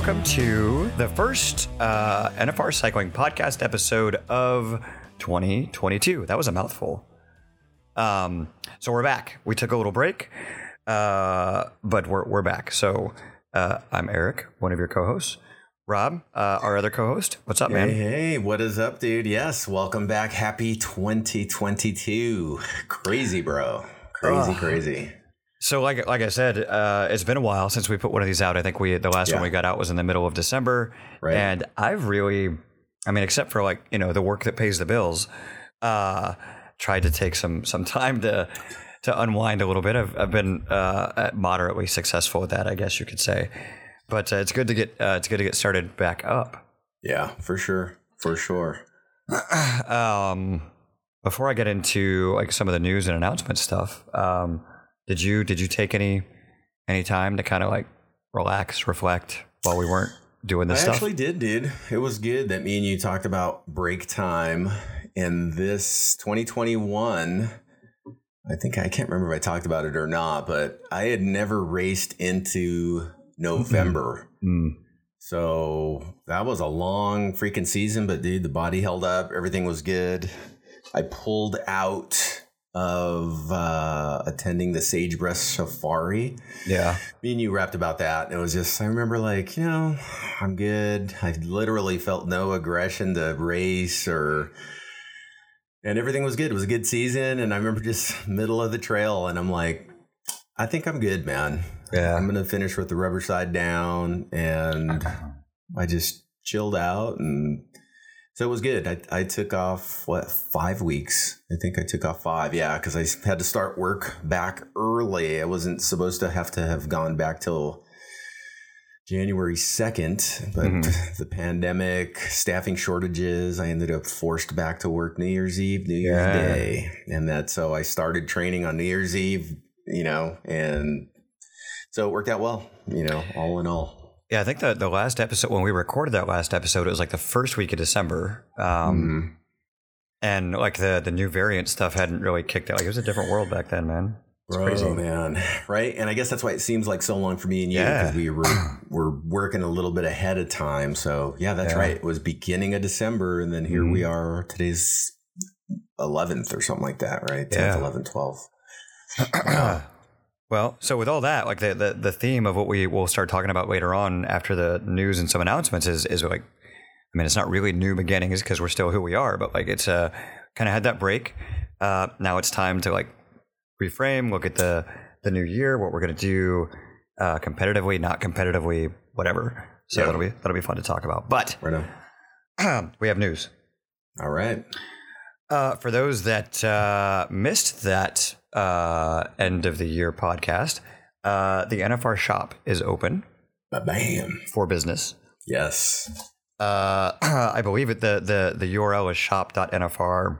welcome to the first uh, NFR Cycling Podcast episode of 2022. That was a mouthful. Um, so we're back. We took a little break, uh, but we're, we're back. So uh, I'm Eric, one of your co hosts. Rob, uh, our other co host. What's up, man? Hey, hey, what is up, dude? Yes, welcome back. Happy 2022. Crazy, bro. Crazy, crazy. So, like like I said, uh, it's been a while since we put one of these out. I think we the last one we got out was in the middle of December, Right. and I've really, I mean, except for like you know the work that pays the bills, uh, tried to take some some time to to unwind a little bit. I've, I've been uh, moderately successful with that, I guess you could say. But uh, it's good to get uh, it's good to get started back up. Yeah, for sure. For sure. um, before I get into like some of the news and announcement stuff, um, did you did you take any any time to kind of like relax, reflect while we weren't doing this stuff? I stuff? actually did, dude. It was good that me and you talked about break time in this 2021. I think I can't remember if I talked about it or not, but I had never raced into November. Mm, So that was a long freaking season, but dude, the body held up. Everything was good. I pulled out of uh, attending the Sagebrush Safari. yeah, Me and you rapped about that. And it was just, I remember like, you know, I'm good. I literally felt no aggression to race or, and everything was good. It was a good season. And I remember just middle of the trail and I'm like, I think I'm good, man. yeah. I'm gonna finish with the rubber side down, and I just chilled out, and so it was good. I, I took off what five weeks? I think I took off five, yeah, because I had to start work back early. I wasn't supposed to have to have gone back till January second, but Mhm. the pandemic, staffing shortages, I ended up forced back to work New Year's Eve, New Year's Yeah. Day, and that so I started training on New Year's Eve, you know, and so it worked out well, you know, all in all. Yeah, I think the the last episode when we recorded that last episode, it was like the first week of December, um, Mhm. and like the the new variant stuff hadn't really kicked out. Like it was a different world back then, man. It's Bro, crazy. man, right? And I guess that's why it seems like so long for me and you Yeah. because we were we're working a little bit ahead of time. So yeah, that's Yeah. right. It was beginning of December, and then here Mhm. we are. Today's eleventh or something like that, right? 10th, Yeah. 11th, 12th. well, so with all that, like the, the the theme of what we will start talking about later on after the news and some announcements is is like, I mean, it's not really new beginnings because we're still who we are, but like it's uh kind of had that break. Uh, now it's time to like reframe, look at the the new year, what we're gonna do, uh, competitively, not competitively, whatever. So Yeah. that'll be that'll be fun to talk about. But Right we have news. All right. Uh, for those that uh, missed that uh, end of the year podcast, uh, the NFR shop is open Bam. for business. Yes. Uh, I believe it. The, the the URL is shop.nfr.com,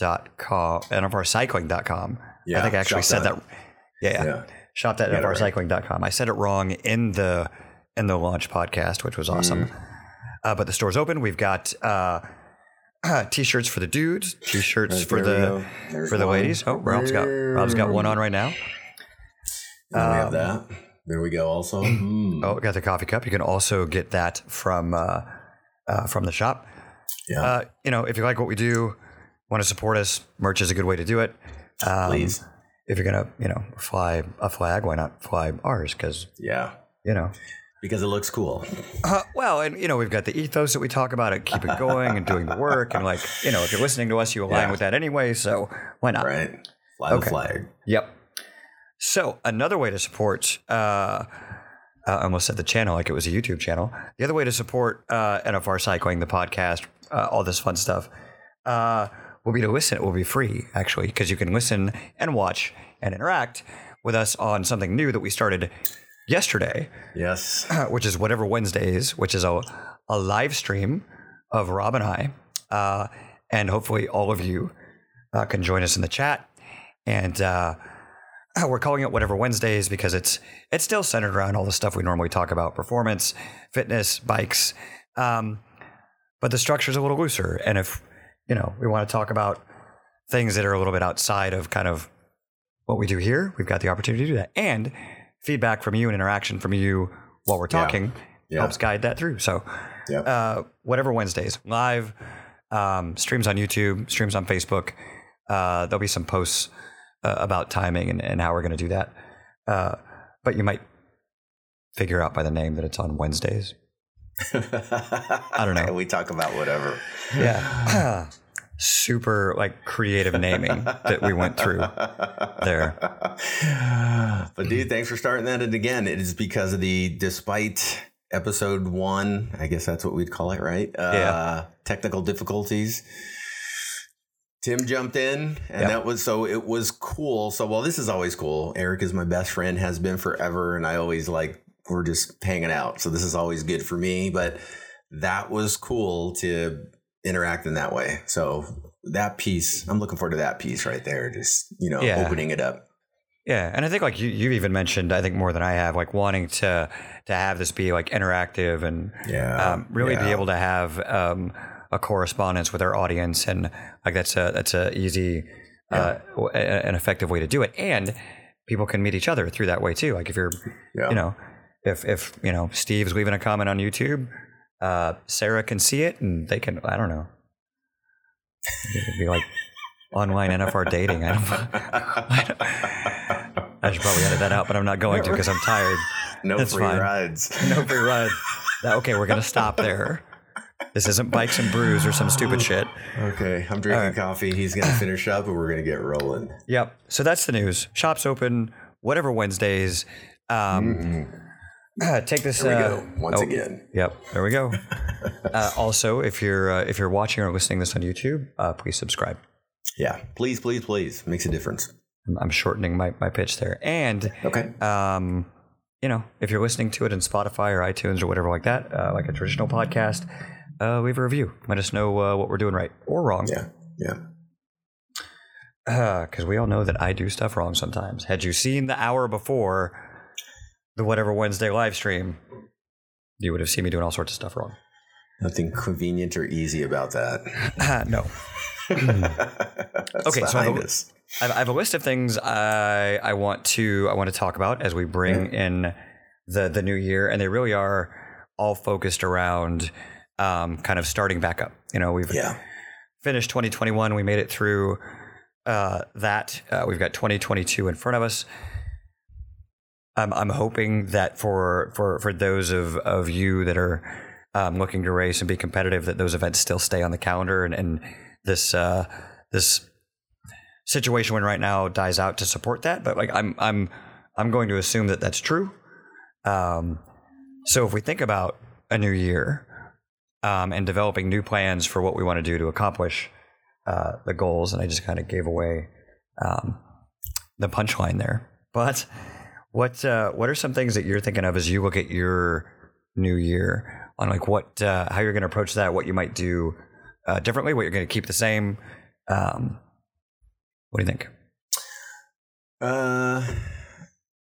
nfrcycling.com. Yeah. I think I actually said that. dot- Yeah, yeah. Shop.nfrcycling.com. I said it wrong in the in the launch podcast, which was awesome. Mm. Uh, but the store's open. We've got uh, t-shirts for the dudes, t-shirts Right, for the for the one. ladies. Oh, Rob's got Rob's got one on right now. And we have Um, that. There we go. Also. Mm. Oh, we got the coffee cup. You can also get that from uh, uh, from the shop. yeah. Uh, you know, if you like what we do, want to support us, merch is a good way to do it. Um, Please. If you're gonna, you know, fly a flag, why not fly ours? Because Yeah. you know, Because it looks cool. uh, well, and you know, we've got the ethos that we talk about it, keep it going and doing the work, and like, you know, if you're listening to us, you align Yeah. with that anyway. So why not? Right. Fly Okay. the flag. Yep. So another way to support, uh, I almost said the channel like it was a YouTube channel. The other way to support uh, NFR Cycling, the podcast, uh, all this fun stuff, uh, will be to listen. It will be free actually because you can listen and watch and interact with us on something new that we started yesterday, Yes. which is whatever Wednesdays, which is a a live stream of Rob and I, uh, and hopefully all of you uh, can join us in the chat. And uh, we're calling it whatever Wednesdays because it's it's still centered around all the stuff we normally talk about: performance, fitness, bikes. Um, but the structure is a little looser. And if you know we want to talk about things that are a little bit outside of kind of what we do here, we've got the opportunity to do that. And feedback from you and interaction from you while we're talking Yeah. helps guide that through. So, Yep. uh, whatever Wednesdays, live um, streams on YouTube, streams on Facebook. Uh, there'll be some posts uh, about timing and, and how we're going to do that. Uh, but you might figure out by the name that it's on Wednesdays. I don't know. We talk about whatever. Yeah. Super like creative naming that we went through there. But dude, thanks for starting that. And again, it is because of the despite episode one, I guess that's what we'd call it, right? Uh, Yeah. Technical difficulties. Tim jumped in, and Yep. that was so it was cool. So, well, this is always cool. Eric is my best friend, has been forever, and I always like we're just hanging out. So, this is always good for me. But that was cool to interact in that way. So, that piece, I'm looking forward to that piece right there. Just you know, Yeah. opening it up. Yeah, and I think like you, you've even mentioned, I think more than I have, like wanting to to have this be like interactive and Yeah, um, really be able to have um, a correspondence with our audience, and like that's a that's a easy uh, w- a- an effective way to do it, and people can meet each other through that way too. Like if you're, Yeah. you know, if if you know Steve's leaving a comment on YouTube, uh, Sarah can see it, and they can. I don't know. It could be like online NFR dating. I don't. I should probably edit that out, but I'm not going to because I'm tired. no That's free fine. rides. No free ride. Okay, we're gonna stop there. This isn't bikes and brews or some stupid shit. Okay, I'm drinking right. coffee. He's gonna finish up, and we're gonna get rolling. Yep. So that's the news. Shops open, whatever Wednesdays. Um, take this. Here we uh, go once oh, again. Yep. There we go. uh, also, if you're uh, if you're watching or listening this on YouTube, uh, please subscribe. Yeah, please, please, please, makes a difference. I'm, shortening my, my pitch there. And Okay. um, you know, if you're listening to it in Spotify or iTunes or whatever like that, uh, like a traditional podcast, uh, leave a review. Let us know uh, what we're doing right or wrong. Yeah, yeah. because we all know that I do stuff wrong sometimes. Had you seen the hour before the whatever Wednesday live stream, you would have seen me doing all sorts of stuff wrong. Nothing convenient or easy about that. no, Okay, so I have a- have, a list of things I I want to I want to talk about as we bring in the the new year, and they really are all focused around um, kind of starting back up. You know, we've Yeah, finished 2021. We made it through uh, that. Uh, we've got 2022 in front of us. I'm, I'm hoping that for for for those of, of you that are um, looking to race and be competitive, that those events still stay on the calendar and, and this uh, this situation we're right now dies out to support that. But like I'm I'm I'm going to assume that that's true. Um, so if we think about a new year um, and developing new plans for what we want to do to accomplish uh, the goals, and I just kind of gave away um, the punchline there. But what uh, what are some things that you're thinking of as you look at your new year on like what uh, how you're going to approach that, what you might do uh, differently, what you're going to keep the same? Um, what do you think? Uh,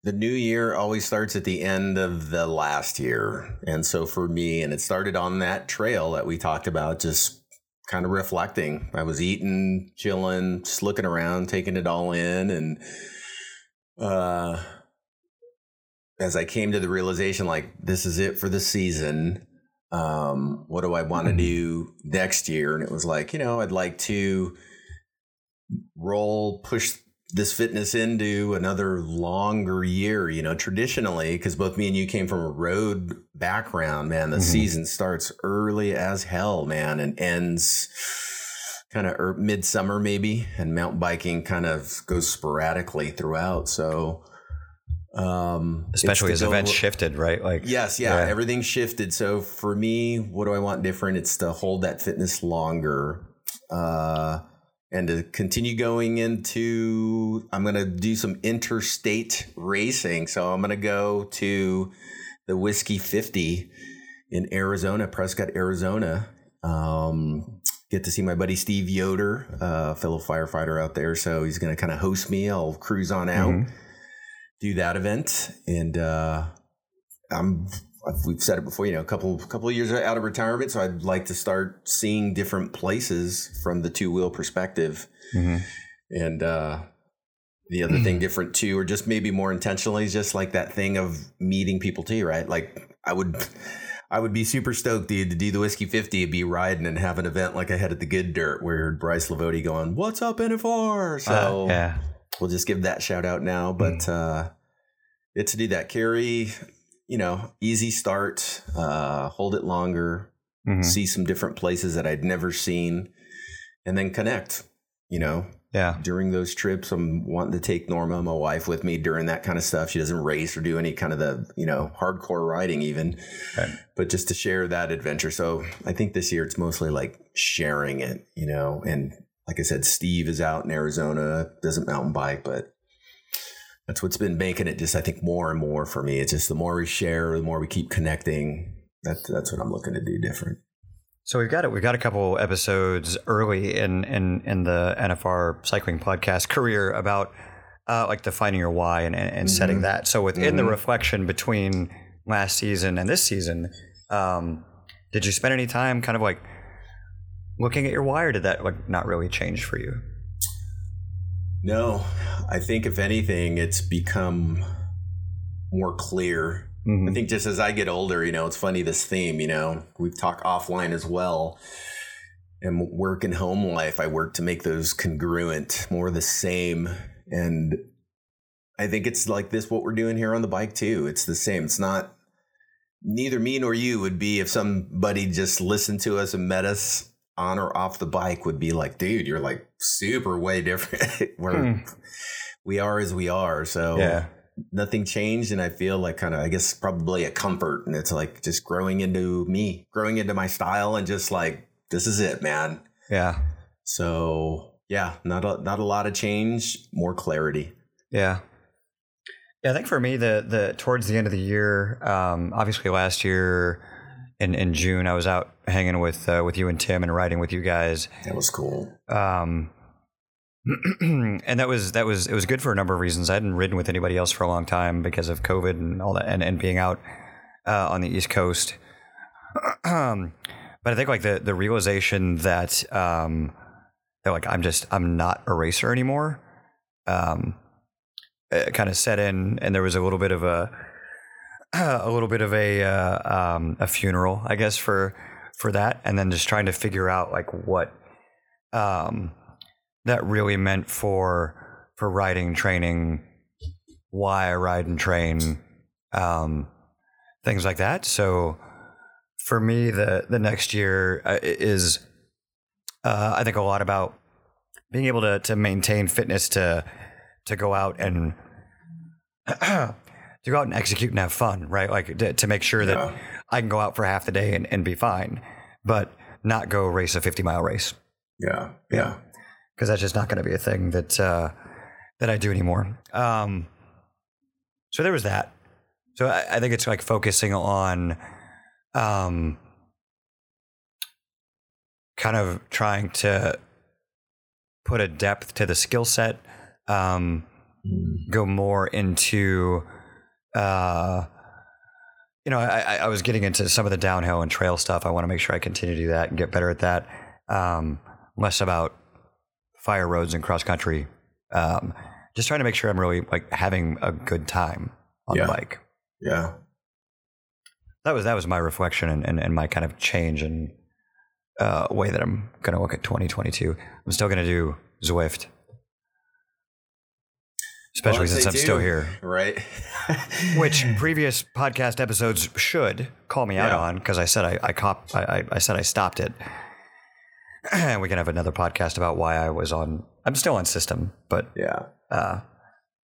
the new year always starts at the end of the last year. And so for me, and it started on that trail that we talked about, just kind of reflecting. I was eating, chilling, just looking around, taking it all in. And uh, as I came to the realization, like, this is it for the season. Um, what do I want to do next year? And it was like, you know, I'd like to roll, push this fitness into another longer year, you know, traditionally, because both me and you came from a road background, man, the Mhm. season starts early as hell, man, and ends kind of er- midsummer maybe, and mountain biking kind of goes sporadically throughout. So, um, Especially as events shifted, right? Like Yes, yeah, Yeah. everything shifted. So for me, what do I want different? It's to hold that fitness longer. Uh and to continue going into I'm going to do some interstate racing. So I'm going to go to the Whiskey 50 in Arizona, Prescott, Arizona. Um get to see my buddy Steve Yoder, uh fellow firefighter out there. So he's going to kind of host me. I'll cruise on out Mhm. Do that event and uh i'm we've said it before you know a couple couple of years out of retirement so i'd like to start seeing different places from the two wheel perspective Mhm. and uh the other thing different too or just maybe more intentionally is just like that thing of meeting people too right like i would I would be super stoked, dude, to do the Whiskey 50, be riding and have an event like I had at the Good Dirt where Bryce Lavoti going, What's up, NFR? So Uh, yeah. We'll just give that shout out now. But uh, it's to do that. Carry, you know, easy start, uh, hold it longer, Mhm. see some different places that I'd never seen, and then connect. You know, Yeah. during those trips, I'm wanting to take Norma, my wife, with me during that kind of stuff. She doesn't race or do any kind of the, you know, hardcore riding even, Right. but just to share that adventure. So I think this year it's mostly like sharing it, you know, and like I said, Steve is out in Arizona, doesn't mountain bike, but that's what's been making it just, I think, more and more for me. It's just the more we share, the more we keep connecting. That's that's what I'm looking to do different. So we've got it. We've got a couple episodes early in in in the NFR cycling podcast career about uh, like defining your why and and, and setting that. So within the Mhm. reflection between last season and this season, um, did you spend any time kind of like looking at your wire did that like not really change for you? No, I think if anything, it's become more clear. Mhm. I think just as I get older, you know, it's funny this theme, you know, we've talked offline as well. And work and home life, I work to make those congruent, more the same. And I think it's like this what we're doing here on the bike too. It's the same. It's not neither me nor you would be if somebody just listened to us and met us on or off the bike would be like, dude, you're like super way different. we're Hmm. we are as we are. So Yeah. nothing changed and i feel like kind of i guess probably a comfort and it's like just growing into me growing into my style and just like this is it man Yeah. so yeah not a, not a lot of change more clarity Yeah. Yeah, I think for me, the the towards the end of the year, um, obviously last year in, in June, I was out hanging with uh, with you and Tim and riding with you guys, that was cool um, and that was that was it was good for a number of reasons. I hadn't ridden with anybody else for a long time because of COVID and all that, and, and being out uh, on the East Coast. um, but I think like the the realization that um, that like I'm just I'm not a racer anymore. Um, kind of set in, and there was a little bit of a a little bit of a uh, um, a funeral, I guess for for that, and then just trying to figure out like what um, that really meant for for riding, training, why I ride and train, um, things like that. So for me, the the next year uh, is uh, I think a lot about being able to to maintain fitness to to go out and to go out and execute and have fun, right? Like to, to make sure that Yeah. I can go out for half the day and, and be fine, but not go race a 50 mile race yeah yeah because that's just not going to be a thing that uh, that I do anymore. Um, so there was that. So I, I think it's like focusing on um, kind of trying to put a depth to the skill set, um, go more into. Uh, you know, I, I- was getting into some of the downhill and trail stuff. I want to make sure I continue to do that and get better at that. Um, less about fire roads and cross country. Um, just trying to make sure I'm really like having a good time on Yeah. the bike. yeah That was that was my reflection and, and, and my kind of change and uh, way that I'm going to look at 2022. I'm still going to do Zwift, especially since I'm still here. right Which previous podcast episodes should call me out on because I said I I, cop, I I I said I stopped it. And we can have another podcast about why I was on. I'm still on system, but yeah uh,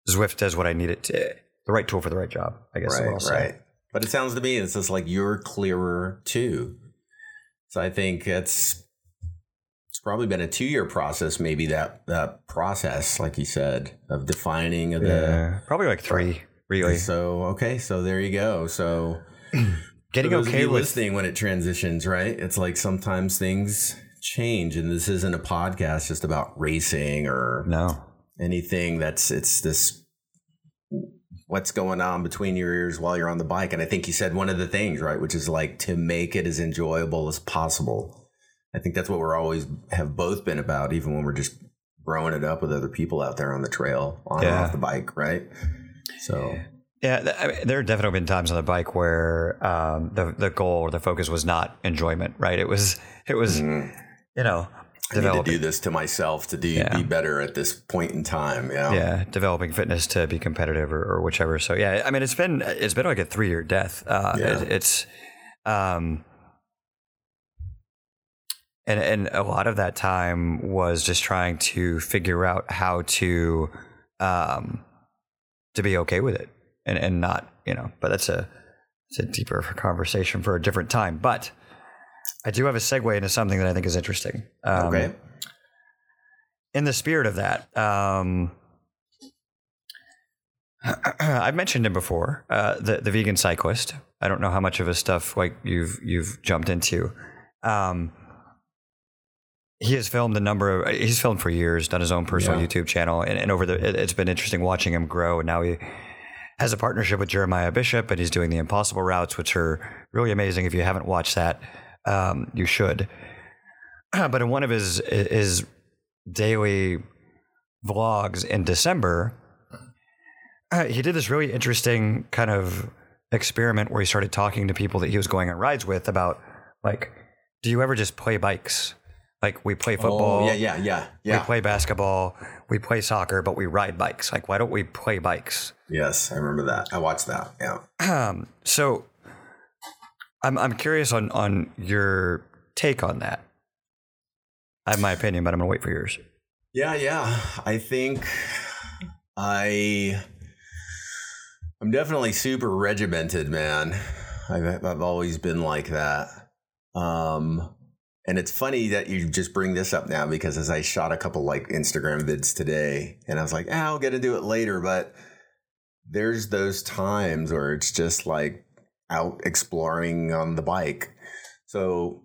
Zwift does what I need it to. The right tool for the right job, I guess. is what I'll right right but it sounds to me it's just like you're clearer too so i think it's it's probably been a two-year process maybe that that process like you said of defining of the Yeah, probably like three. Really, So okay, so there you go. So getting for those of okay with listening when it transitions, right? It's like sometimes things change, and this isn't a podcast just about racing or no. anything. That's it's this what's going on between your ears while you're on the bike. And I think you said one of the things, right, which is like to make it as enjoyable as possible. I think that's what we're always have both been about, even when we're just growing it up with other people out there on the trail, on Yeah. off the bike, right? So Yeah, I mean, there have definitely been times on the bike where um, the the goal or the focus was not enjoyment, right? It was it was Mhm. you know I need to do this to myself to do Yeah. be better at this point in time. Yeah. yeah developing fitness to be competitive or, or whichever. So yeah, I mean it's been it's been like a three year death. Uh, Yeah. it- it's um, and and a lot of that time was just trying to figure out how to um to be okay with it and and not you know. But that's a it's a deeper conversation for a different time. But I do have a segue into something that I think is interesting. Um, Okay. in the spirit of that, um, I've mentioned him before, uh, the the vegan cyclist. I don't know how much of his stuff like you've you've jumped into. Um, he has filmed a number of. He's filmed for years, done his own personal Yeah. YouTube channel, and, and over the it, it's been interesting watching him grow. And now he has a partnership with Jeremiah Bishop, and he's doing the Impossible routes, which are really amazing. If you haven't watched that, um, you should. But in one of his his daily vlogs in December, uh, he did this really interesting kind of experiment where he started talking to people that he was going on rides with about like, do you ever just play bikes? Like we play football, Oh, yeah, yeah, yeah, yeah. we play basketball, we play soccer, but we ride bikes. Like, why don't we play bikes? yes, I remember that. I watched that. Yeah. Um, so I'm I'm curious on on your take on that. I have my opinion, but I'm gonna wait for yours. Yeah, yeah. I think I I'm definitely super regimented, man. I've I've always been like that. Um and it's funny that you just bring this up now because as I shot a couple like Instagram vids today and I was like, ah, I'll get to do it later, but there's those times where it's just like out exploring on the bike. So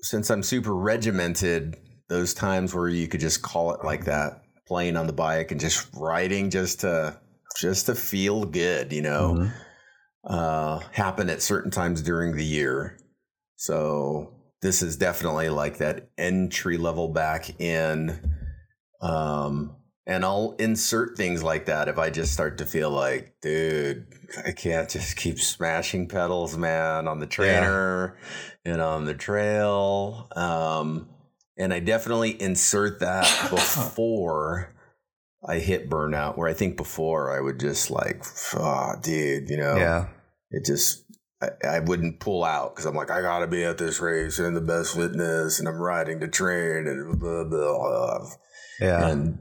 since I'm super regimented, those times where you could just call it like that, playing on the bike and just riding just to just to feel good, you know, Mhm. uh, happen at certain times during the year. So this is definitely like that entry level back in. Um, and I'll insert things like that if I just start to feel like, dude, I can't just keep smashing pedals, man, on the trainer and on the trail. Um, and I definitely insert that before I hit burnout, where I think before I would just like, oh, dude, you know, Yeah, it just I, I wouldn't pull out because I'm like I gotta be at this race and the best fitness and I'm riding to train and blah blah. blah. yeah, And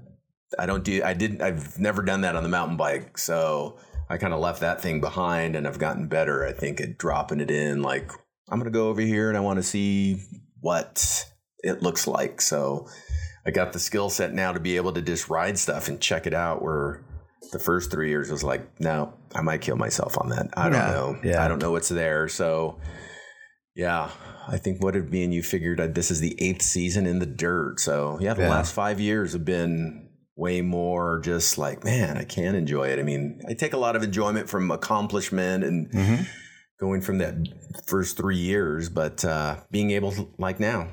I don't do I didn't I've never done that on the mountain bike, so I kind of left that thing behind and I've gotten better. I think at dropping it in like I'm gonna go over here and I want to see what it looks like. So I got the skill set now to be able to just ride stuff and check it out. Where the first three years was like, no, I might kill myself on that. I don't know. yeah. I don't know what's there. So yeah, I think what did me and you figured uh, this is the eighth season in the dirt. So yeah, the Yeah. last five years have been way more just like, man, I can enjoy it. I mean, I take a lot of enjoyment from accomplishment and Mhm. going from that first three years, but uh, being able to, like now,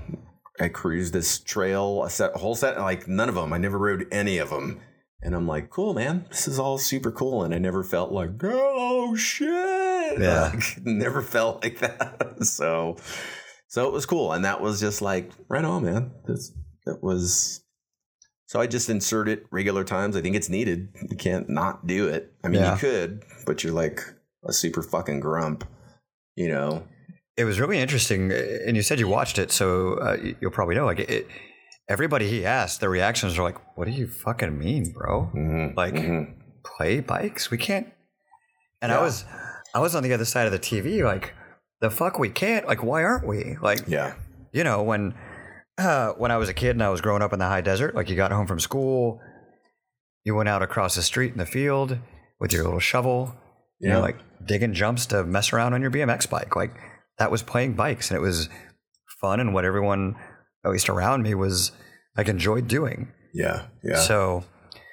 I cruised this trail, a, set, a whole set, like none of them. I never rode any of them. And I'm like, cool, man. This is all super cool. And I never felt like, oh shit. Yeah. Like, never felt like that. so, so it was cool. And that was just like, right on, man. That's, that was, so I just insert it regular times. I think it's needed. You can't not do it. I mean, Yeah. you could, but you're like a super fucking grump, you know? It was really interesting, and you said you watched it, so uh, you'll probably know. Like, it, everybody he asked, their reactions are like, "What do you fucking mean, bro? Mhm, Like, mhm. play bikes? We can't." And I was, I was on the other side of the TV, like, "The fuck, we can't? Like, why aren't we? Like, yeah. you know, when uh, when I was a kid and I was growing up in the high desert, like, you got home from school, you went out across the street in the field with your little shovel, you know, like digging jumps to mess around on your BMX bike. Like that was playing bikes and it was fun and what everyone, at least around me, was like enjoyed doing. Yeah. Yeah. So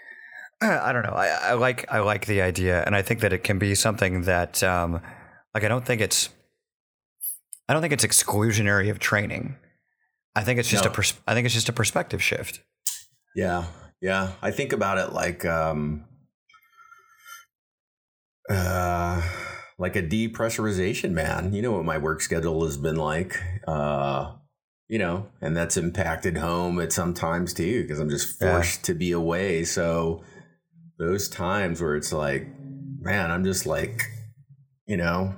I don't know. I, I like I like the idea, and I think that it can be something that, um, like, I don't think it's, I don't think it's exclusionary of training. I think it's just No. a pers- I think it's just a perspective shift. Yeah, yeah. I think about it like um Uh, like a depressurization man. You know what my work schedule has been like. Uh, you know, and that's impacted home at some times too, because I'm just Yeah. forced to be away. So those times where it's like, man, I'm just like, you know,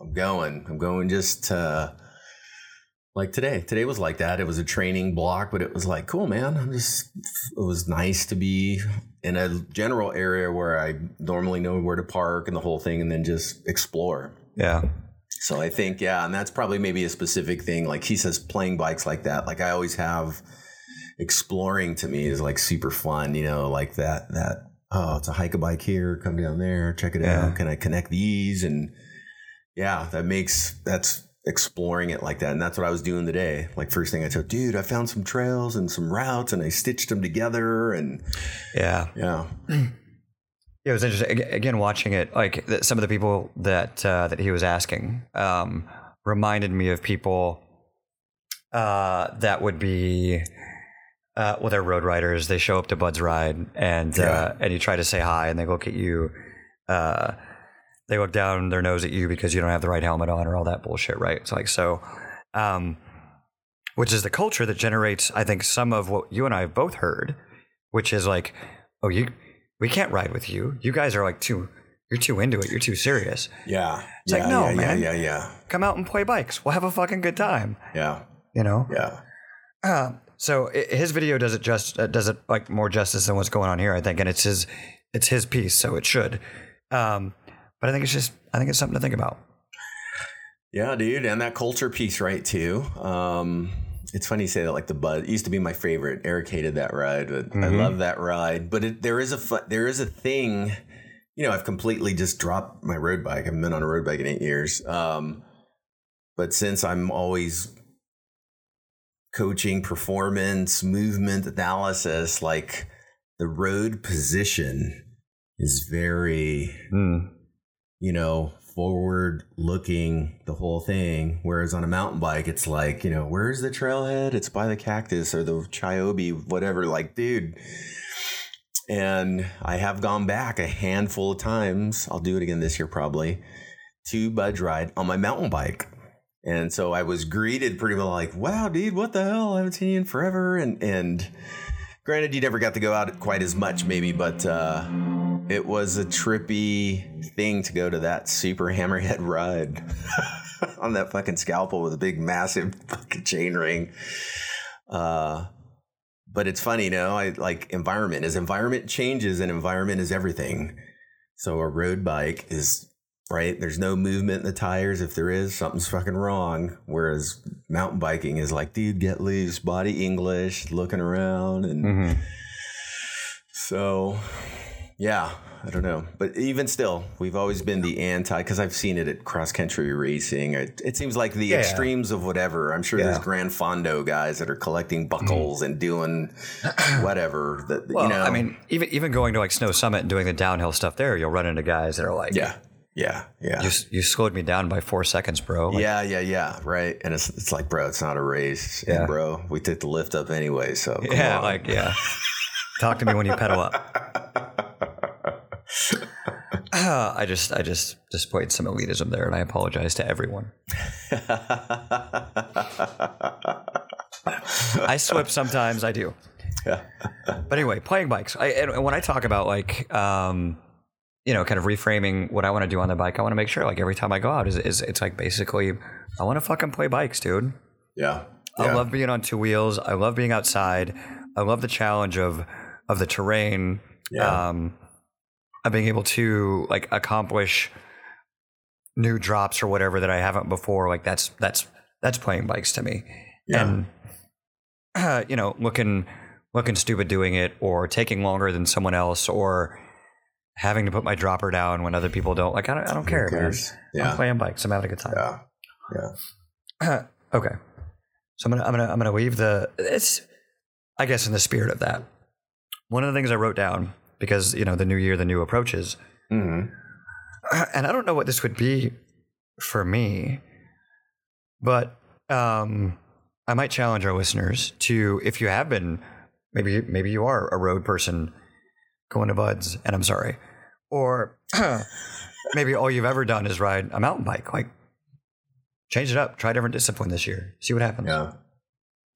I'm going, I'm going just to like today. Today was like that. It was a training block, but it was like, cool, man. I'm just, it was nice to be in a general area where I normally know where to park and the whole thing, and then just explore. Yeah. So I think, yeah, and that's probably maybe a specific thing. Like he says, playing bikes like that. Like I always have exploring to me is like super fun, you know, like that, that, oh, it's a hike a bike here, come down there, check it Yeah. out. Can I connect these? And yeah, that makes, that's exploring it like that. And that's what I was doing today. Like first thing I told, dude, I found some trails and some routes and I stitched them together. And Yeah. yeah, Yeah, it was interesting. Again, watching it, like some of the people that uh, that he was asking um, reminded me of people uh, that would be, uh, well, they're road riders. They show up to Bud's ride, and uh, Yeah. and you try to say hi, and they look at you. Uh, they look down their nose at you because you don't have the right helmet on, or all that bullshit, right? It's like so, um, which is the culture that generates, I think, some of what you and I have both heard, which is like, oh, you we can't ride with you. You guys are like too you're too into it. You're too serious. yeah, It's yeah, like, no, yeah, man. yeah, yeah, yeah, Come out and play bikes. We'll have a fucking good time. yeah, You know. yeah. Uh, so i his video does it just uh, does it like more justice than what's going on here, I think, and it's his it's his piece, so it should. Um, but I think it's just I think it's something to think about. Yeah, dude, and that culture piece, right? Too. Um, it's funny you say that. Like the Bud it used to be my favorite. Eric hated that ride, but I Mhm. love that ride. But it, there is a fu- there is a thing. You know, I've completely just dropped my road bike. I haven't been on a road bike in eight years. Um, but since I'm always coaching performance, movement analysis, like the road position is very Mm. you know, forward looking the whole thing. Whereas on a mountain bike, it's like, you know, where's the trailhead? It's by the cactus or the Chiobe, whatever. Like, dude. And I have gone back a handful of times. I'll do it again this year probably to Bud's Ride on my mountain bike. And so I was greeted pretty much like, wow, dude, what the hell? I haven't seen you in forever. And and granted you never got to go out quite as much maybe, but uh it was a trippy thing to go to that super hammerhead ride on that fucking scalpel with a big massive fucking chain ring. Uh but it's funny, you know, I like environment. As environment changes and environment is everything. So a road bike is right. There's no movement in the tires. If there is, something's fucking wrong. Whereas mountain biking is like, dude, get loose, body English, looking around and Mhm. so, yeah, I don't know. But even still, we've always been the anti because I've seen it at cross country racing. It, it seems like the Yeah. extremes of whatever. I'm sure Yeah. there's Gran Fondo guys that are collecting mm-hmm. buckles and doing whatever. That Well, you know, I mean, even even going to like Snow Summit and doing the downhill stuff there, you'll run into guys that are like, yeah, yeah, yeah. you, you slowed me down by four seconds, bro." Like, yeah, yeah, yeah, right. And it's it's like, bro, it's not a race, Yeah. and bro. We took the lift up anyway, so yeah, on. like yeah. Talk to me when you pedal up. I just I just displayed some elitism there, and I apologize to everyone. I slip sometimes. I do. But anyway, playing bikes. I, and when I talk about like, um, you know, kind of reframing what I want to do on the bike, I want to make sure like every time I go out is, is it's like basically I want to fucking play bikes, dude. yeah, I yeah. love being on two wheels. I love being outside. I love the challenge of of the terrain. Yeah. Um, of being able to like accomplish new drops or whatever that I haven't before. Like that's that's that's playing bikes to me. Yeah. And uh, you know, looking looking stupid doing it, or taking longer than someone else, or having to put my dropper down when other people don't. Like I don't, I don't care, man. Yeah. I'm playing bikes. I'm having a good time. yeah, yeah. okay. So I'm gonna I'm gonna I'm gonna leave the it's I guess in the spirit of that. One of the things I wrote down because you know the new year, the new approaches, hmm and I don't know what this would be for me, but um, I might challenge our listeners to if you have been maybe maybe you are a road person going to buds, and I'm sorry, Or maybe all you've ever done is ride a mountain bike. Like, change it up. Try a different discipline this year. See what happens. Yeah.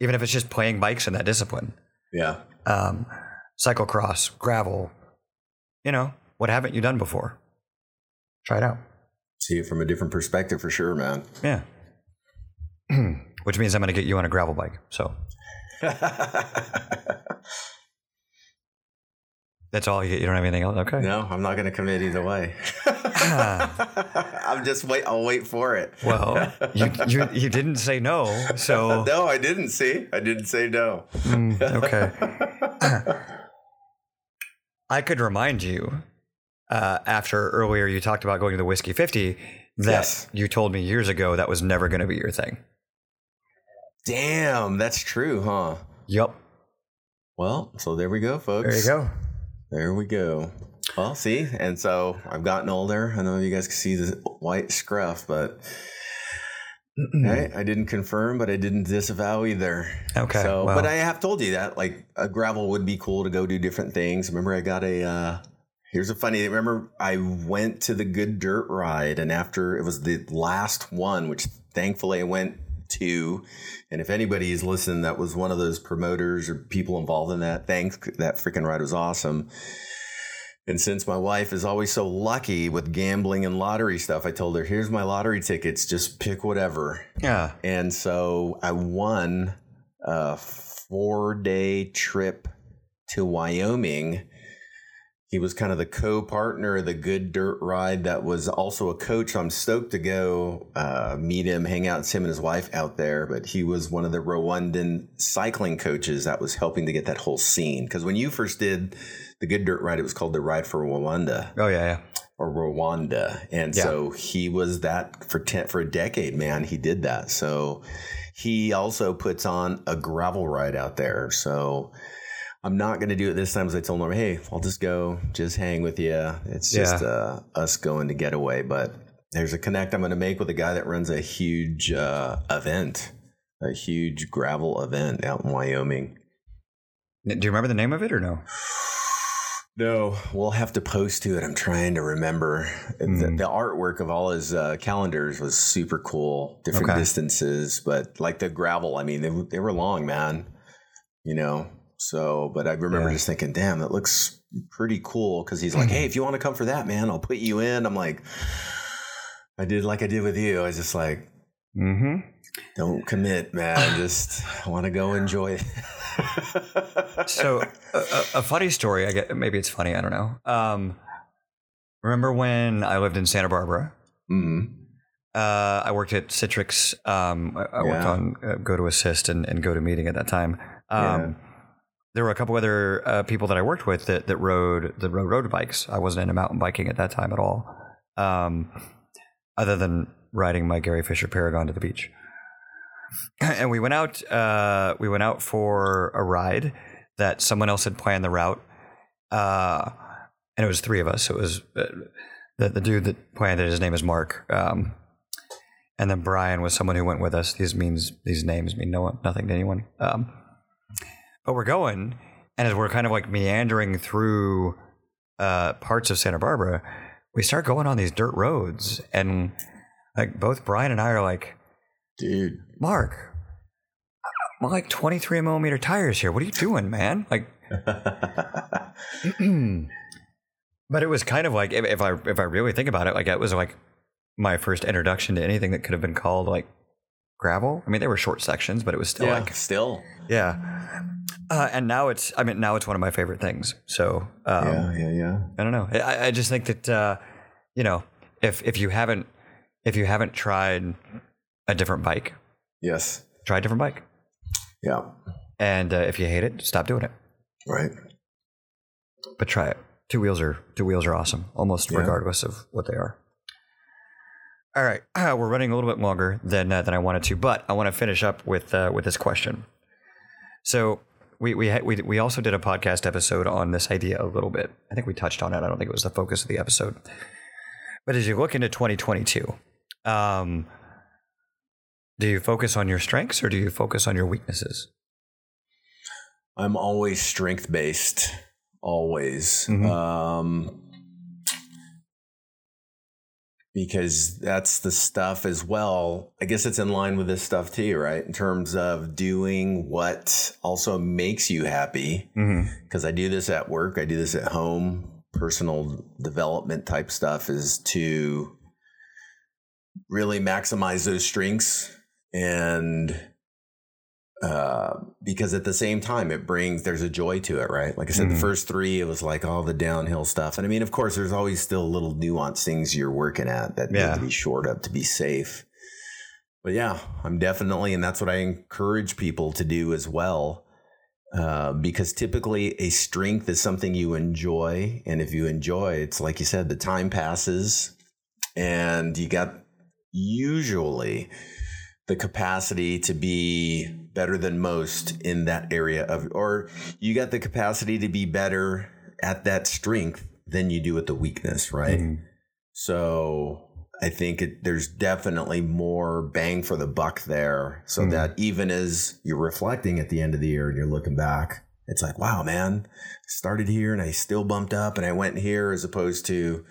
Even if it's just playing bikes in that discipline. Yeah. Um, cyclocross, gravel. You know, what haven't you done before? Try it out. See it from a different perspective for sure, man. Yeah. Which means I'm going to get you on a gravel bike. So that's all you get. You don't have anything else? Okay. no, I'm not going to commit either way. I'm just wait. I'll wait for it. Well, you, you, you didn't say no. So, no, I didn't see. I didn't say no. Mm, okay. I could remind you uh, after earlier you talked about going to the Whiskey 50 that Yes. you told me years ago that was never going to be your thing. Damn, that's true, huh? Yep. Well, so there we go, folks. There you go. There we go. Well, see, and so I've gotten older. I know you guys can see the white scruff, but hey, I didn't confirm, but I didn't disavow either. Okay, So, but I have told you that like a gravel would be cool to go do different things. Remember, I got a. Uh, here's a funny. Remember, I went to the Good Dirt Ride, and after it was the last one, which thankfully I went to. And if anybody is listening, that was one of those promoters or people involved in that. Thanks, that freaking ride was awesome. And since my wife is always so lucky with gambling and lottery stuff, I told her, "Here's my lottery tickets. Just pick whatever." Yeah. And so I won a four day trip to Wyoming. He was kind of the co partner of the Good Dirt Ride that was also a coach. I'm stoked to go uh, meet him, hang out, it's him and his wife out there. But he was one of the Rwandan cycling coaches that was helping to get that whole scene. Because when you first did the Good Dirt Ride, it was called the Ride for Rwanda Oh, yeah, yeah. or Rwanda. And Yeah. so he was that for ten, for a decade, man. He did that. So he also puts on a gravel ride out there. So I'm not going to do it this time. As I told him, hey, I'll just go, just hang with you. It's just Yeah. uh, us going to getaway. But there's a connect I'm going to make with a guy that runs a huge uh, event, a huge gravel event out in Wyoming. Do you remember the name of it or no? No, we'll have to post to it. I'm trying to remember. The, Mm. the artwork of all his uh, calendars was super cool, different Okay. distances, but like the gravel, I mean, they, they were long, man. You know, so, but I remember Yeah. just thinking, damn, that looks pretty cool. Cause he's like, hey, if you want to come for that, man, I'll put you in. I'm like, I did like I did with you. I was just like, Mm-hmm. don't commit, man. Just I want to go enjoy it. So, a, a, funny story. I get maybe it's funny. I don't know. Um, remember when I lived in Santa Barbara? Mhm. Uh, I worked at Citrix. Um, I, I worked on uh, GoToAssist and, and GoToMeeting at that time. Um, Yeah. There were a couple other uh, people that I worked with that, that rode the rode road bikes. I wasn't into mountain biking at that time at all, um, other than riding my Gary Fisher Paragon to the beach. and we went out. Uh, we went out for a ride that someone else had planned the route, uh, and it was three of us. It was uh, the the dude that planned it. His name is Mark. Um, and then Brian was someone who went with us. These means these names mean no nothing to anyone. Um, but we're going, and as we're kind of like meandering through uh, parts of Santa Barbara, we start going on these dirt roads, and like both Brian and I are like, Dude. Mark, I'm like 23 millimeter tires here. What are you doing, man? Like, but it was kind of like if, if I if I really think about it, like it was like my first introduction to anything that could have been called like gravel. I mean, they were short sections, but it was still yeah, like still. yeah. Uh, and now it's I mean now it's one of my favorite things. So um, yeah, yeah, yeah. I don't know. I, I just think that uh, you know if if you haven't if you haven't tried a different bike, Yes. try a different bike. Yeah. And uh, if you hate it, stop doing it. Right. But try it. Two wheels are two wheels are awesome, almost Yeah. regardless of what they are. All right, uh, we're running a little bit longer than uh, than I wanted to, but I want to finish up with uh, with this question. So we we, ha- we we also did a podcast episode on this idea a little bit. I think we touched on it. I don't think it was the focus of the episode. But as you look into 2022, um, do you focus on your strengths or do you focus on your weaknesses? I'm always strength based. Always. Mhm. Um, because that's the stuff as well. I guess it's in line with this stuff too, right? In terms of doing what also makes you happy. Mm-hmm. Because I do this at work, I do this at home. Personal development type stuff is to really maximize those strengths and uh, because at the same time it brings there's a joy to it right like i said Mhm. the first three it was like all the downhill stuff and i mean of course there's always still little nuanced things you're working at that Yeah. need to be shored up to be safe but yeah i'm definitely and that's what i encourage people to do as well uh, because typically a strength is something you enjoy and if you enjoy it's like you said the time passes and you got usually the capacity to be better than most in that area of or you got the capacity to be better at that strength than you do at the weakness right Mhm. so i think it, there's definitely more bang for the buck there so Mhm. that even as you're reflecting at the end of the year and you're looking back it's like wow man I started here and i still bumped up and i went here as opposed to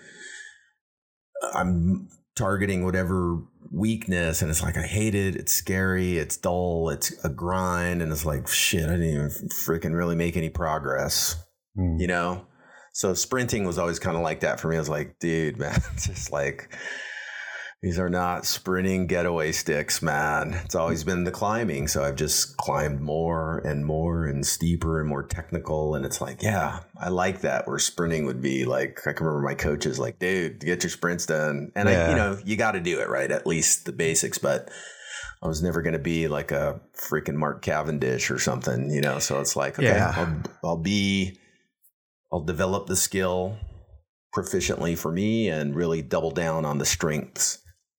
i'm targeting whatever weakness and it's like i hate it it's scary it's dull it's a grind and it's like shit i didn't even freaking really make any progress Mhm. you know so sprinting was always kind of like that for me i was like dude man just like these are not sprinting getaway sticks man it's always been the climbing so i've just climbed more and more and steeper and more technical and it's like yeah i like that where sprinting would be like i can remember my coaches like dude get your sprints done and i you know you got to do it right at least the basics but I was never going to be like a freaking Mark Cavendish or something, you know. So it's like, okay, Yeah. I'll, I'll be, I'll develop the skill proficiently for me and really double down on the strengths.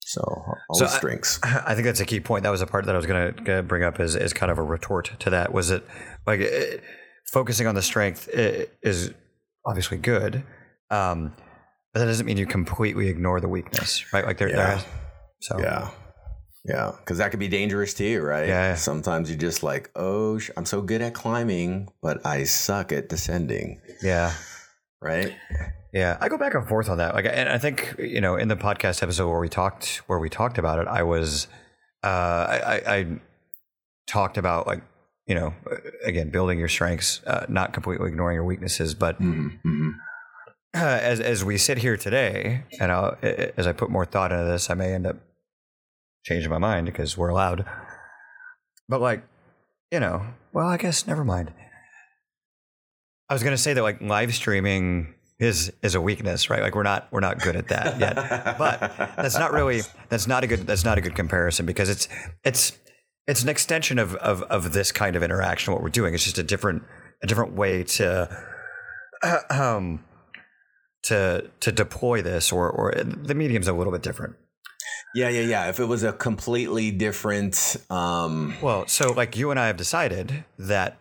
So all So the I- strengths. I think that's a key point. That was a part that I was going to bring up as, as kind of a retort to that. Was it like eh, focusing on the strength is obviously good, um, but that doesn't mean you completely ignore the weakness, right? Like there, there Yeah. has, so yeah. Yeah. Cause that could be dangerous too, right? Yeah, yeah. Sometimes you're just like, oh, I'm so good at climbing, but I suck at descending. yeah, Right. Yeah. I go back and forth on that. Like, and I think you know, in the podcast episode where we talked where we talked about it, I was, uh, I, I, I talked about like you know, again, building your strengths, uh, not completely ignoring your weaknesses, but Mhm, mhm. uh, as as we sit here today, and I'll, as I put more thought into this, I may end up changing my mind because we're allowed. But like, you know, well, I guess never mind. I was gonna say that like live streaming is is a weakness, right? Like we're not we're not good at that yet. but that's not really that's not a good that's not a good comparison because it's it's it's an extension of of of this kind of interaction. What we're doing it's just a different a different way to um to to deploy this or or the medium's a little bit different. Yeah, yeah, yeah. If it was a completely different, um, Well, so like you and I have decided that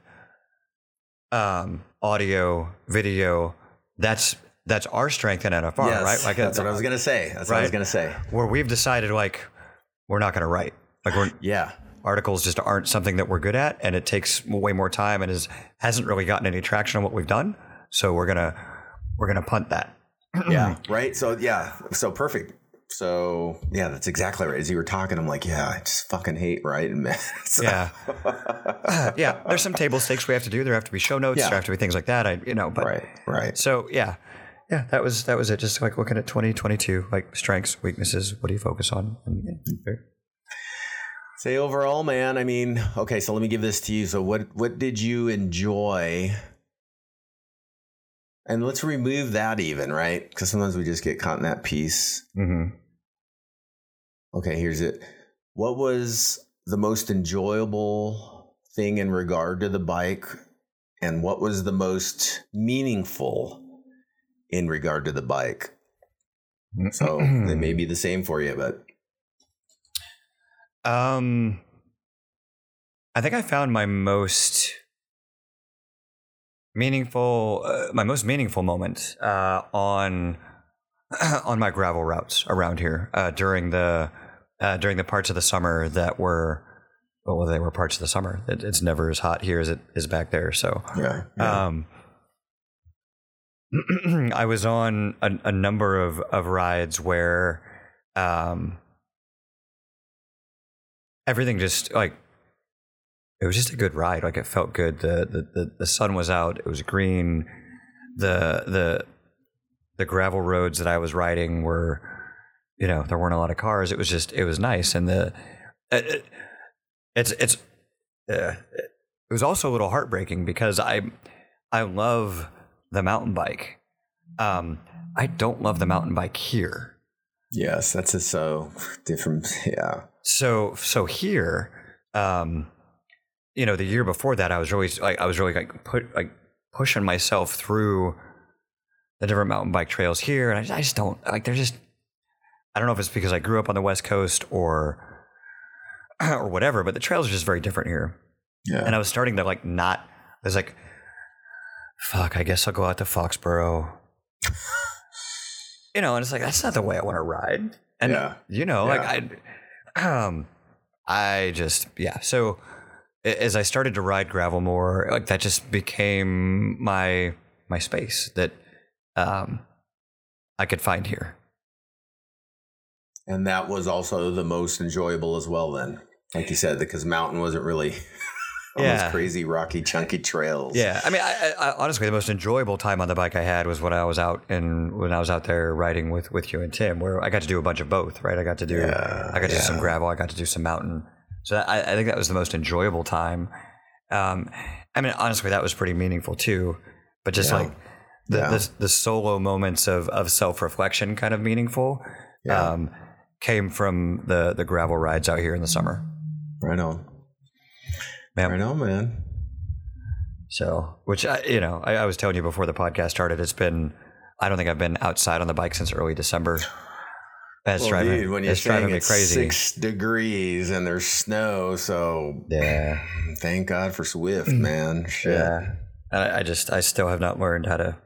um audio, video, that's that's our strength in NFR, yes, right? Like that's what I was gonna say. That's what I was gonna say. where we've decided like we're not going to write. Like we're Yeah, articles just aren't something that we're good at and it takes way more time and is hasn't really gotten any traction on what we've done. So we're going to we're going to punt that. yeah, right. So yeah, so perfect. So yeah, that's exactly right. As you were talking, I'm like, yeah, I just fucking hate writing, man. So- Yeah. yeah, there's some table stakes we have to do. There have to be show notes, Yeah. there have to be things like that. I you know, but right, right. So yeah, yeah, that was that was it. Just like looking at 2022, like strengths, weaknesses. What do you focus on? Say overall, man. I mean, okay. So let me give this to you. So what what did you enjoy? And let's remove that even, right? Because sometimes we just get caught in that piece. mm-hmm. Okay, here's it. What was the most enjoyable thing in regard to the bike? And what was the most meaningful in regard to the bike? So they may be the same for you, but Um, I think I found my most meaningful, uh, my most meaningful moment uh, on on my gravel routes around here uh, during the uh, during the parts of the summer that were well, they were parts of the summer. It, it's never as hot here as it is back there. So yeah. yeah. um, I was on a, a number of, of rides where um, everything just like it was just a good ride. Like it felt good. The, the the the sun was out. It was green. The the the gravel roads that I was riding were, you know, there weren't a lot of cars. It was just it was nice. And the it, it, it's it's uh, it was also a little heartbreaking because I I love the mountain bike. Um, I don't love the mountain bike here. Yes, that's a so different. Yeah. So so here, um, you know, the year before that, I was really like I was really like put like pushing myself through the different mountain bike trails here, and I just, I just don't like. They're just I don't know if it's because I grew up on the West Coast or or whatever, but the trails are just very different here. Yeah. And I was starting to like not. I was like, fuck. I guess I'll go out to Foxborough. you know, and it's like that's not the way I want to ride. And Yeah. you know, Yeah. like I, um, I just yeah. So as I started to ride gravel more, like that just became my my space that um I could find here. And that was also the most enjoyable as well. Then, like you said, because mountain wasn't really on Yeah. those crazy, rocky, chunky trails. Yeah, I mean, I, I, honestly, the most enjoyable time on the bike I had was when I was out and when I was out there riding with with you and Tim, where I got to do a bunch of both. Right, I got to do Yeah, I got to do some gravel, I got to do some mountain. So I, I think that was the most enjoyable time. Um, I mean, honestly, that was pretty meaningful too. But just Yeah. like the, Yeah. the the solo moments of of self reflection, kind of meaningful, Yeah. um, came from the the gravel rides out here in the summer. Right on. Man, Right on, man. So, which I, you know, I, I was telling you before the podcast started, it's been, I don't think I've been outside on the bike since early December. That's Well, driving, dude, when you're it's driving saying me it's crazy. six degrees and there's snow, so Yeah, thank God for Zwift, man. Shit. yeah. I, I just, I still have not learned how to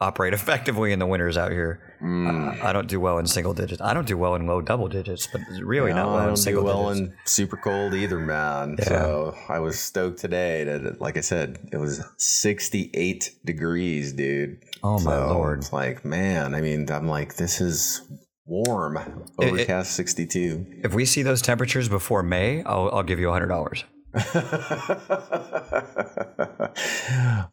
operate effectively in the winters out here. Mm. I don't do well in single digits. I don't do well in low double digits, but really not well I in don't do single well digits. in super cold either, man. Yeah. So I was stoked today that, like I said, it was 68 degrees, dude. oh my So lord! It's like, man, I mean, I'm like, this is warm. it- Overcast 62. If we see those temperatures before May, I'll, I'll give you a hundred dollars.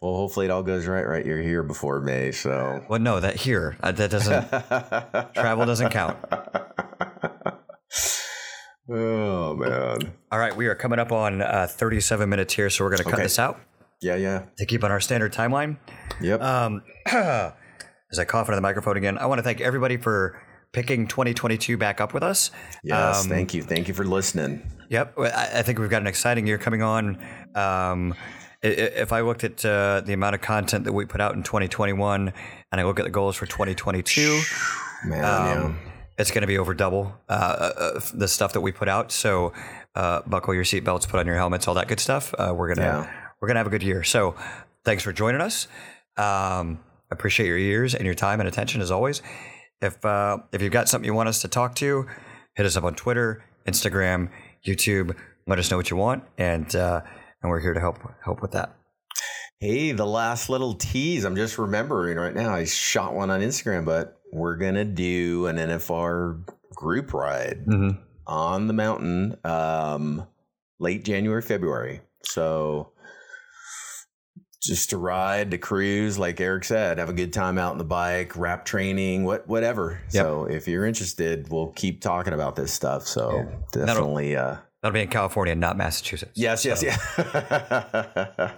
well, hopefully it all goes right. Right, you're here before May, so Well, no, that here uh, that doesn't travel doesn't count. oh man, All right, we are coming up on uh, 37 minutes here, so we're going to cut Okay. this out yeah, yeah, to keep on our standard timeline. yep. Um, as I cough into the microphone again, I want to thank everybody for picking 2022 back up with us. yes, um, thank you, thank you for listening. Yep, I, I think we've got an exciting year coming on. Um, if I looked at uh, the amount of content that we put out in 2021, and I look at the goals for 2022, Man, um, it's going to be over double uh, uh, the stuff that we put out. So uh, buckle your seatbelts, put on your helmets, all that good stuff. Uh, we're gonna Yeah. we're gonna have a good year. So thanks for joining us. Um, appreciate your ears and your time and attention as always. If uh, if you've got something you want us to talk to, hit us up on Twitter, Instagram, YouTube. Let us know what you want, and uh, and we're here to help help with that. Hey, the last little tease. I'm just remembering right now. I shot one on Instagram, but we're gonna do an NFR group ride Mm-hmm. on the mountain um, late January, February. So just to ride, to cruise, like Eric said, have a good time out on the bike, rap training, what whatever. Yep. So if you're interested, we'll keep talking about this stuff. So That'll- definitely uh That'll be in California, not Massachusetts. Yes, yes, So- yeah.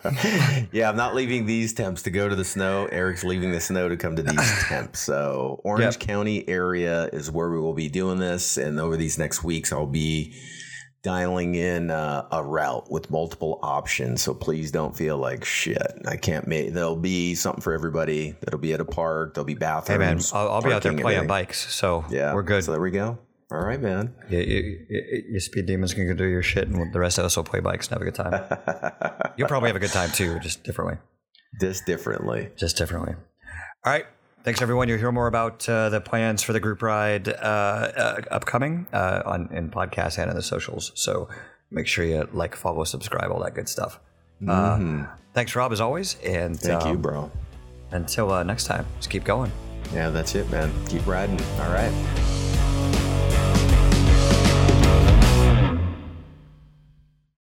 yeah, I'm not leaving these temps to go to the snow. Eric's leaving the snow to come to these temps. So, Orange Yep. County area is where we will be doing this. And over these next weeks, I'll be dialing in uh, a route with multiple options. So, please don't feel like shit. I can't make there'll be something for everybody. That'll be at a park, there'll be bathrooms. Hey man, I'll, I'll be out there playing bikes, so Yeah, we're good. So, there we go. All right, man. You, you, you, you speed demons can go do your shit, and the rest of us will play bikes and have a good time. You'll probably have a good time too, just differently. this differently. Just differently. All right. Thanks, everyone. You'll hear more about uh, the plans for the group ride uh, uh, upcoming uh, on in podcast and in the socials. So make sure you like, follow, subscribe, all that good stuff. Uh, thanks, Rob, as always. And Mm-hmm. Thank you, um, bro. until uh, next time, just keep going. Yeah, that's it, man. Keep riding. All right.